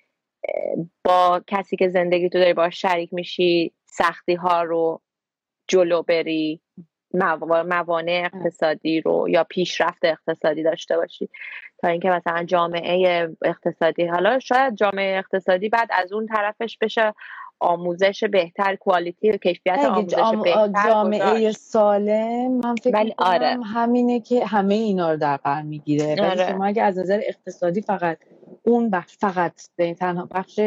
با کسی که زندگی تو داری باش شریک میشی سختی ها رو جلو بری موانع اقتصادی رو یا پیشرفت اقتصادی داشته باشی. تا اینکه مثلا جامعه اقتصادی حالا شاید جامعه اقتصادی بعد از اون طرفش بشه آموزش بهتر کوالیتی و کیفیت آموزش بهتر جامعه سالم من فکر آره. همینه که همه اینا رو در بر می‌گیره ولی آره. شما اگه از نظر اقتصادی فقط اون بخش فقط تنها بخش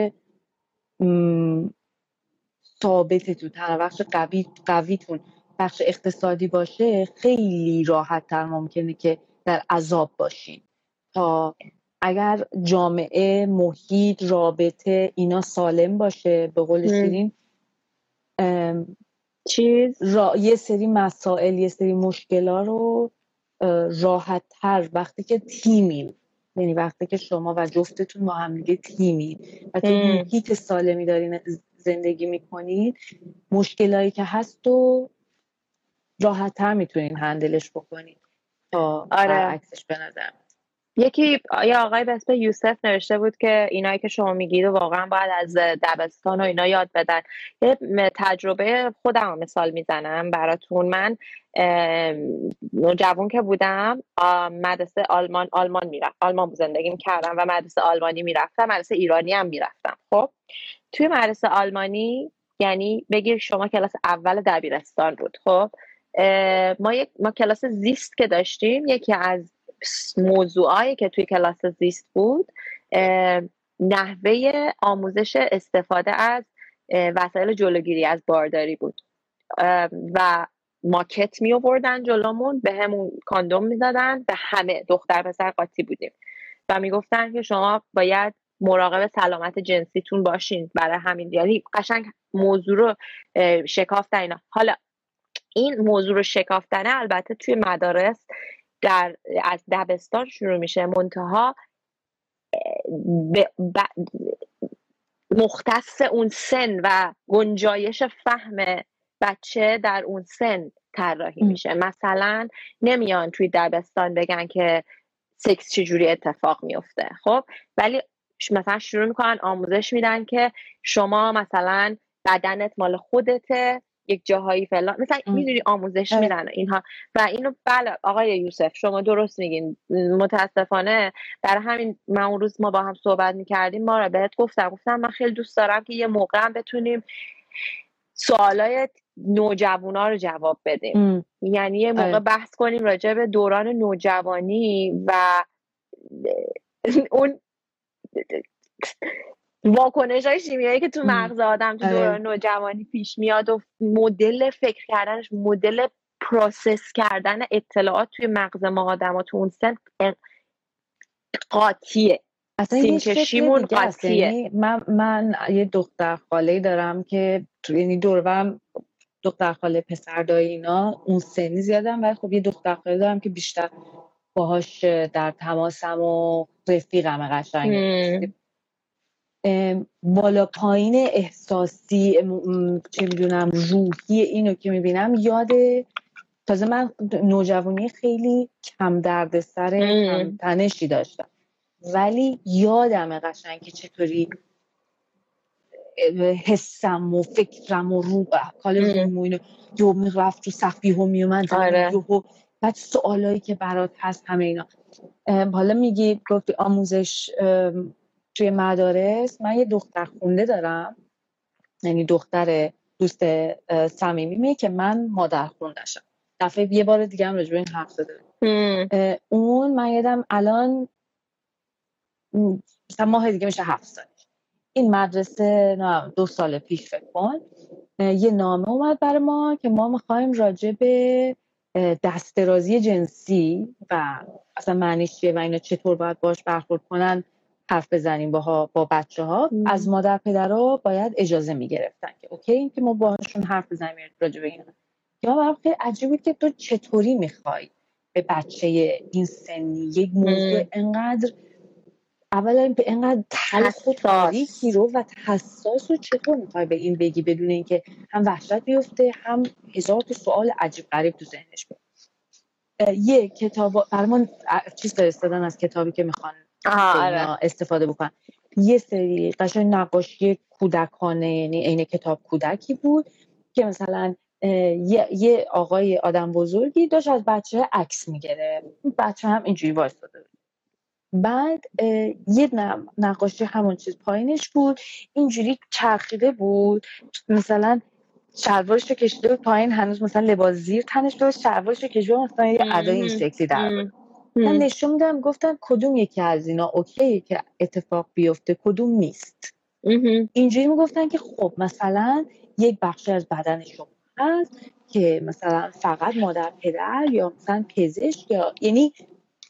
ثابتتون تنها بخش قوی قویتون بخش اقتصادی باشه خیلی راحت تر ممکنه که در عذاب باشین تا اگر جامعه محیط رابطه اینا سالم باشه به قول شیرین چیز را... یه سری مسائل یه سری مشکلا رو راحت تر وقتی که تیمیم. یعنی وقتی که شما و جفتتون با هم دیگه تیمی و تو محیط سالمی دارین زندگی می‌کنید مشکلایی که هست و راحت تر می‌تونین هندلش بکنید تا آره. عکسش به نظر یکی یه آقای به اسم یوسف نوشته بود که اینایی که شما میگید واقعا باید از دبستان و اینا یاد بدن. یه تجربه خودم مثال می‌زنم براتون. من جوون که بودم مدرسه آلمان آلمان می‌رفت. آلمان زندگی می‌کردم و مدرسه آلمانی می‌رفتم. مدرسه ایرانی هم می‌رفتم. خب توی مدرسه آلمانی یعنی بگیر شما کلاس اول دبیرستان بود. خب ما یک ما کلاس زیست که داشتیم یکی از موضوعایی که توی کلاس زیست بود نحوه آموزش استفاده از وسایل جلوگیری از بارداری بود. و ماکت می آوردن جلومون به همون کاندوم می‌دادن به همه دختر پسر قاطی بودیم. و می‌گفتن که شما باید مراقب سلامت جنسیتون باشین برای همین. یعنی قشنگ موضوع رو شکافتن اینا. حالا این موضوع رو شکافتنه البته توی مدارس در از دبستان شروع میشه. منتها مختص اون سن و گنجایش فهم بچه در اون سن طراحی میشه. مثلا نمیان توی دبستان بگن که سکس چجوری اتفاق میفته خب؟ ولی مثلا شروع می‌کنن آموزش میدن که شما مثلا بدنت مال خودته یک جاهایی فلان. مثلا می‌دونی آموزش آره. میدن اینها. و اینو بله آقای یوسف شما درست میگین. متاسفانه برای همین من اون روز ما با هم صحبت می‌کردیم ما را بهت گفتم گفتم من خیلی دوست دارم که یه موقع هم بتونیم سوالای نوجوانا رو جواب بدیم. یعنی یه موقع آره. بحث کنیم راجع به دوران نوجوانی و اون واکنش های شیمیایی که تو مغز آدم تو دوران آره. نوجوانی پیش میاد و مدل فکر کردنش مدل پروسس کردن اطلاعات توی مغز ما آدم تو اون سن قاطیه. اصلا قاطیه. یعنی من, من یه دختر خاله دارم که تو یعنی دورم دختر خاله پسر دایی اینا اون سنی زیادم ولی خب یه دختر خاله دارم که بیشتر باهاش در تماسم و رفیقم قشنگ. بالا پایین احساسی چه می‌دونم روحی اینو که می‌بینم یاد تازه من نوجوانی خیلی کم دردسر کم تنشی داشتم. ولی یادم قشنگ که چطوری حسم و فکرم و رو کال روم و اینو یو می‌رفت تو سخفی ها میومد آره. بعد سوالایی که برات هست همه اینا. حالا میگی گفتی آموزش توی مدارس من یه دختر خونده دارم. یعنی دختر دوست صمیمیمه که من مادر خوندشم. دفعه یه بار دیگه هم رجوع این حرف زده اون من یادم الان مثلا ماه دیگه میشه هفت سال. این مدرسه دو سال پیش فکر کن. یه نامه اومد برای ما که ما می‌خوایم راجع به دسترازی جنسی و اصلا معنیش چیه و اینا چطور باید باش برخورد کنن. حرف بزنیم با, با بچه ها از مادر پدرها باید اجازه می‌گرفتن که اوکی؟ این که ما باهاشون حرف بزنیم راجع به اینا. یا برام خیلی عجیبه که تو چطوری می‌خوای به بچه این سنی یک موضوع انقدر اولا به اینقدر تلخ و تاریکی رو و حساس رو چطور می‌خوای به این بگی بدون اینکه هم وحشت بیفته هم هزار تا سوال عجیب غریب تو ذهنش بیفته یه کتاب برمان چیز فرستادن از کتابی که می‌خوان آره. استفاده بکنن یه سری قشنگ نقاشی کودکانه یعنی عین کتاب کودکی بود که مثلا یه, یه آقای آدم بزرگی داشت از بچه عکس می‌گیره بچه هم اینجوری وایستاده بود. بعد یه نقاشی همون چیز پایینش بود. اینجوری چرخیده بود. مثلا شلوارش رو کشیده بود پایین هنوز مثلا لباس زیر تنش داشت. شلوارش رو کشیده مثلا یه ادای این شکلی در من نشون میدم گفتم کدوم یکی از اینا اوکیه که اتفاق بیفته کدوم نیست. اینجوری می‌گفتن که خب مثلا یک بخشی از بدن شما هست که مثلا فقط مادر پدر یا مثلا پزشک یا یعنی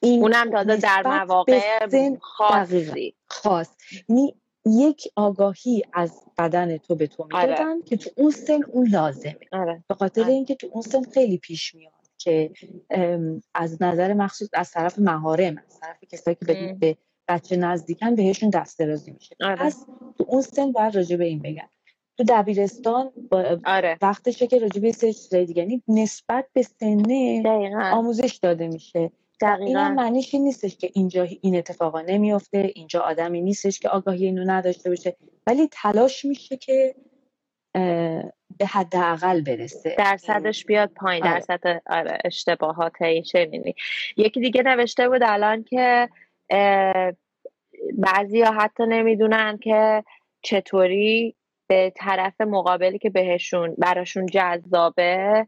این اونم داده در مواقع خاصی. خاص. یعنی یک آگاهی از بدن تو به تو می‌دادن آره. که تو اون سن اون لازمه. آره. به خاطر آره. اینکه تو اون سن خیلی پیش میاد. که از نظر مخصوص از طرف مهارم از طرف کسایی که به بچه نزدیکن بهشون دست درازی میشه. آره. پس تو اون سن باید راجع به این بگن تو دبیرستان با آره. وقتشه که راجع به سه دیگه یعنی نسبت به سنه آموزش داده میشه. این هم معنیش این نیستش که اینجا این اتفاقا نمیفته اینجا آدمی نیستش که آگاهی اینو نداشته باشه. ولی تلاش میشه که به حداقل برسه. درصدش بیاد پایین آره. درصد آره اشتباهات شنینی یکی دیگه نوشته بود الان که بعضی ها حتی نمی‌دونن که چطوری به طرف مقابلی که بهشون براشون جذابه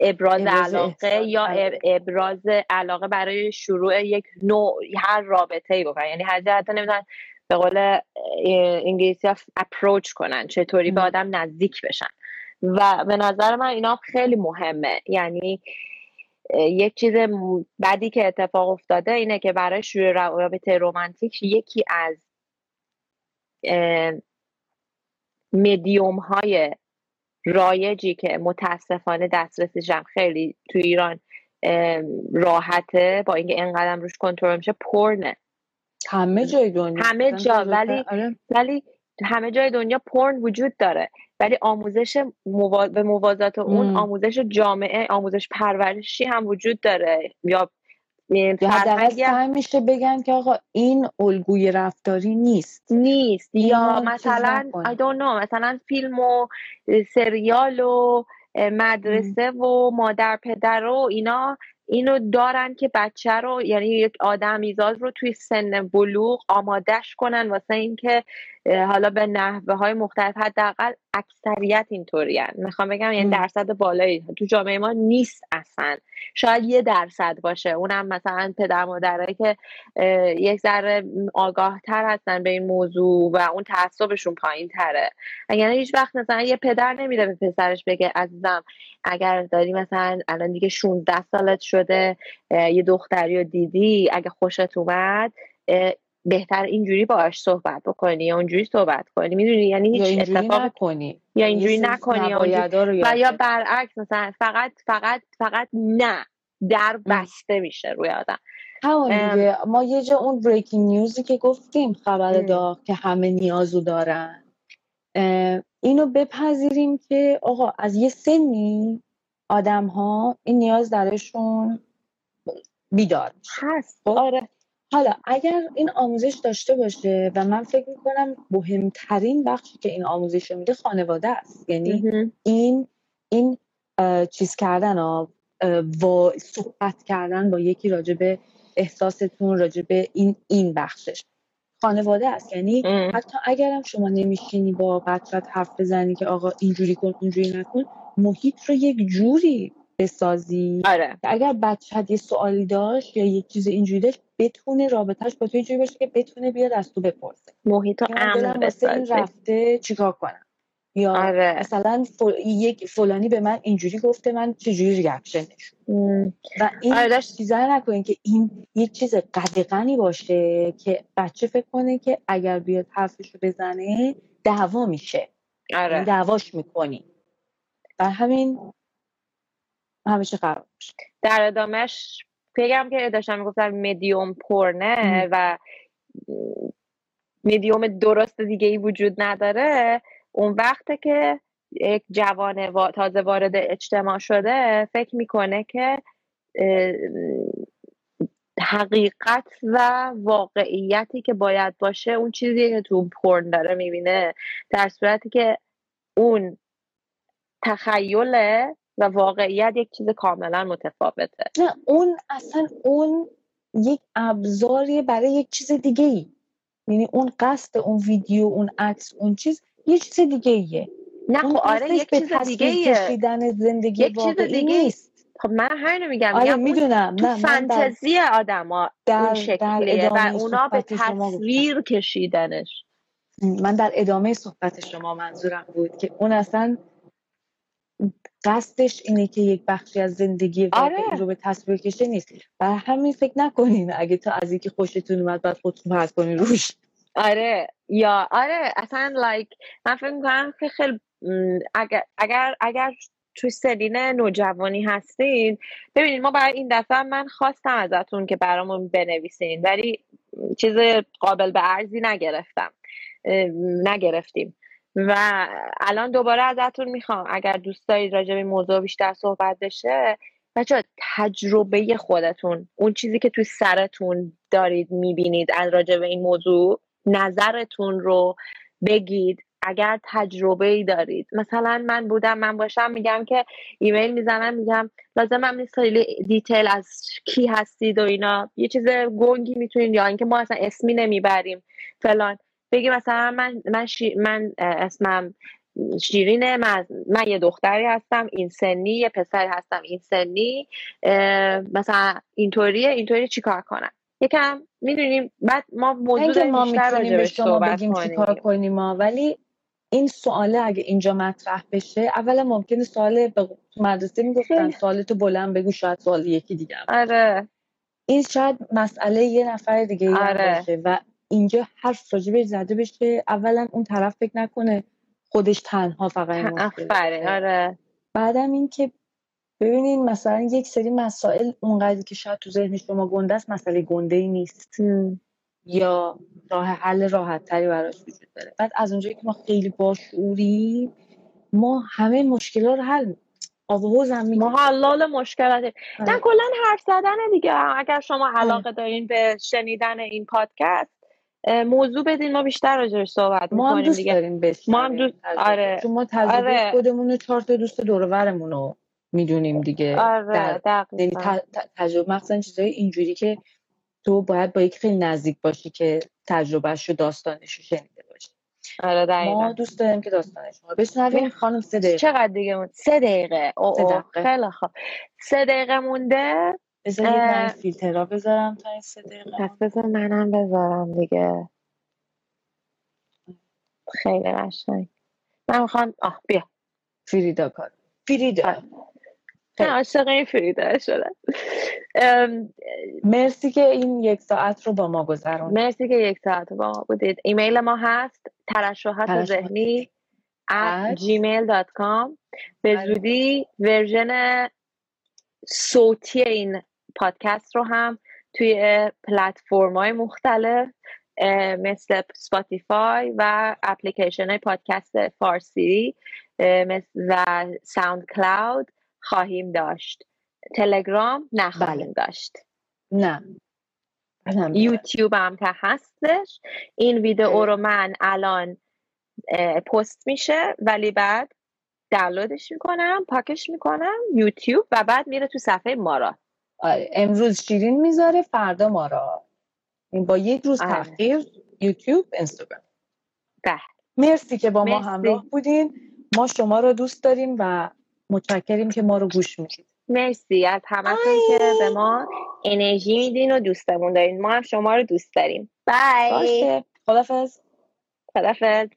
ابراز, علاقه یا ابراز علاقه برای شروع یک نوع هر رابطه ای بکنن یعنی حتی حتی نمی‌دونن به قول انگلیسی ها اپروچ کنن چطوری به آدم نزدیک بشن. و به نظر من اینا خیلی مهمه. یعنی یک چیز بدی که اتفاق افتاده اینه که برای شروع رابطه رومانتیک یکی از مدیوم های رایجی که متاسفانه دسترسیش هم خیلی تو ایران راحته با اینکه اینقدر روش کنترل میشه پرنه همه جای دنیا همه جا ولی آره. ولی همه جای دنیا پرن وجود داره. ولی آموزش به موازات اون آموزش جامعه آموزش پرورشی هم وجود داره. یا یا میشه بگن که آقا این الگوی رفتاری نیست. نیست. یا مثلا I don't know مثلا فیلم و سریال و مدرسه و مادر پدر و اینا اینو دارن که بچه رو یعنی یک آدم ایزاد رو توی سن بلوغ آمادش کنن واسه اینکه حالا به نحوه های مختلف حداقل اکثریت اینطوری می‌خوام بگم یعنی درصد بالایی تو جامعه ما نیست اصلا. شاید یه درصد باشه. اونم مثلا پدر مادرایی که یک ذره آگاه تر هستن به این موضوع و اون تعصبشون پایین تره اگر هیچ وقت مثلا یه پدر نمیده به پسرش بگه عزیزم اگر داری مثلا الان دیگه 16 سالت شده یه دختری رو دیدی اگه خوشت اومد بهتر اینجوری باش صحبت بکنی یا اونجوری صحبت کنی. می‌دونی؟ یعنی هیچ اتفاق نکنی. یا اینجوری نکنی و یا برعکس مثلا فقط فقط فقط نه. در بسته میشه روی آدم. دیگه. ما یه جا اون بریکینگ نیوزی که گفتیم خبر داغ که همه نیازو دارن. اینو بپذیریم که آقا از یه سنی آدم ها این نیاز درشون بیدار هست. خب؟ آره. حالا اگر این آموزش داشته باشه و من فکر می‌کنم مهمترین بخشی که این آموزش رو میده خانواده است. یعنی این این چیز کردن و صحبت کردن با یکی راجبه احساستون راجبه این این بخشش. خانواده است. یعنی حتی اگرم شما نمیشینی با بچت حرف بزنی که آقا اینجوری کن اونجوری نکن محیط رو یک جوری بسازی. آره. اگر بچه یه سوالی داشت یا یک چیز اینجوری داشت بتونه رابطهش با تو جوری باشه که بتونه بیاد از تو بپرسه. محیط امن بسازی رفته چیکار کنم؟ یا آره. مثلا یک فلانی به من اینجوری گفته من چجوری ریاکشن و این آره چیزا نکنین که این یک چیز قدقنی باشه که بچه فکر کنه که اگر بیاد حرفش رو بزنه دعوا میشه. آره. یعنی دعواش می‌کنی. و همین همیشه قرار در ادامهش بگم که داشتم می‌گفتم مدیوم پرنه و مدیوم درست دیگه ای وجود نداره. اون وقته که یک جوان تازه وارد اجتماع شده فکر می‌کنه که حقیقت و واقعیتی که باید باشه اون چیزی که تو پرن داره می‌بینه. در صورتی که اون تخیله و واقعیت یک چیز کاملا متفاوته. نه اون اصلا اون یک ابزاری برای یک چیز دیگه ای یعنی اون قصد اون ویدیو اون عکس اون چیز یه چیز دیگه ایه نه خب آره یک چیز دیگه ایه کشیدن زندگی یک چیز دیگه نیست. خب من همینو میگم آره می‌دونم. تو فانتزی آدما اون شکلیه و اونا به تصویر کشیدنش. من در ادامه صحبت شما منظورم بود که اون اصلا قصدش اینه که یک بخشی از زندگی آره. رو به تصویر کشه نیست. و همین فکر نکنین اگه تا از اینکه خوشتون اومد بعد خودتون پس کنین روش. آره. یا آره اصلا لایک من فکر می‌کنم که خیلی اگر اگر اگر توی سنین نوجوانی هستین ببینید ما برای این دفعه من خواستم ازتون که برامون بنویسین ولی چیز قابل به ارزی نگرفتم نگرفتیم. و الان دوباره ازتون می‌خوام. اگر دوست دارید راجع به موضوع بیشتر صحبت بشه بچه تجربه خودتون اون چیزی که توی سرتون دارید می‌بینید از راجع به این موضوع نظرتون رو بگید. اگر تجربه ای دارید مثلا من بودم من باشم میگم که ایمیل می‌زنم میگم لازم هم نیست خیلی دیتیل از کی هستید و اینا. یه چیز گنگی می‌تونید یا اینکه ما اصلا اسمی نمی‌بریم فلان. بگی مثلا من من, من اسمم شیرینه من, من یه دختری هستم این سنی یه پسری هستم این سنی مثلا اینطوریه اینطوری چیکار کنم؟ یکم می‌دونیم بعد ما موضوع ما می‌تونیم به شما بگیم چیکار کنیم. ما ولی این سواله اگه اینجا مطرح بشه اولا ممکنه سوال به مدرسه می‌گفتن سوالتو بلند بگو شاید سوال یکی دیگه آره. این شاید مسئله یه نفر دیگه آره. باشه و اینجا حرف راجبش زده بشه اولا اون طرف فکر نکنه خودش تنها فقط این آره. بعدم این که ببینین مثلا یک سری مسائل اونقدر که شاید تو ذهن شما گنده است مسئله گنده ای نیست یا راه حل راحت تری براش وجود داره. بعد از اونجایی که ما خیلی باشعوری ما همه مشکلات رو حل آوهوز هم ما حلال مشکلات نه آره. کلا حرف زدن دیگه. اگر شما آره. علاقه دارین به شنیدن این پادکست موضوع بدین ما بیشتر راجعش صحبت ما هم دوست داریم ما هم دوست آره. چون ما تجربه آره. خودمون رو چهار تا دوست دور رو می‌دونیم دیگه. آره یعنی تجربه مثلا چیزای اینجوری که تو باید با یک خیلی نزدیک باشی که تجربهش و داستانش رو شنیده باشی. آره دقیقا. ما دوست داریم که داستانش رو بشنویم. خانم سه دقیقه. چقدر دیگه مونده سه دقیقه. او سه دقیقه. خیلی خوب. سه دقیقه مونده. بذارید من فیلترها بذارم تا این سه دقیقه پس بذار منم بذارم دیگه. خیلی قشنگ. من می‌خوام آه بیا. فریدا کار. فریدا. نه عاشق این فریدا شدن مرسی که این یک ساعت رو با ما گذرون مرسی که یک ساعت رو با ما بودید. ایمیل ما هست. ترشحات ذهنی at gmail.com به بله. زودی version صوتی این پادکست رو هم توی پلتفرم های مختلف مثل Spotify و اپلیکیشن های پادکست فارسی و SoundCloud خواهیم داشت. تلگرام نخواهیم بله. داشت. نه. یوتیوب هم که هستش. این ویدئو رو من الان پست میشه ولی بعد دانلودش می‌کنم پاکش می‌کنم یوتیوب و بعد میره تو صفحه مارا. آره امروز شیرین می‌ذاره فردا مارا این با یک روز آره. یوتیوب اینستاگرام. ده مرسی که با ما همراه بودین. ما شما رو دوست داریم و متشکریم که ما رو گوش می‌دید. مرسی. از همتون که به ما انرژی میدین و دوستمون دارین. ما هم شما رو دوست داریم. بای! خدافز خدافز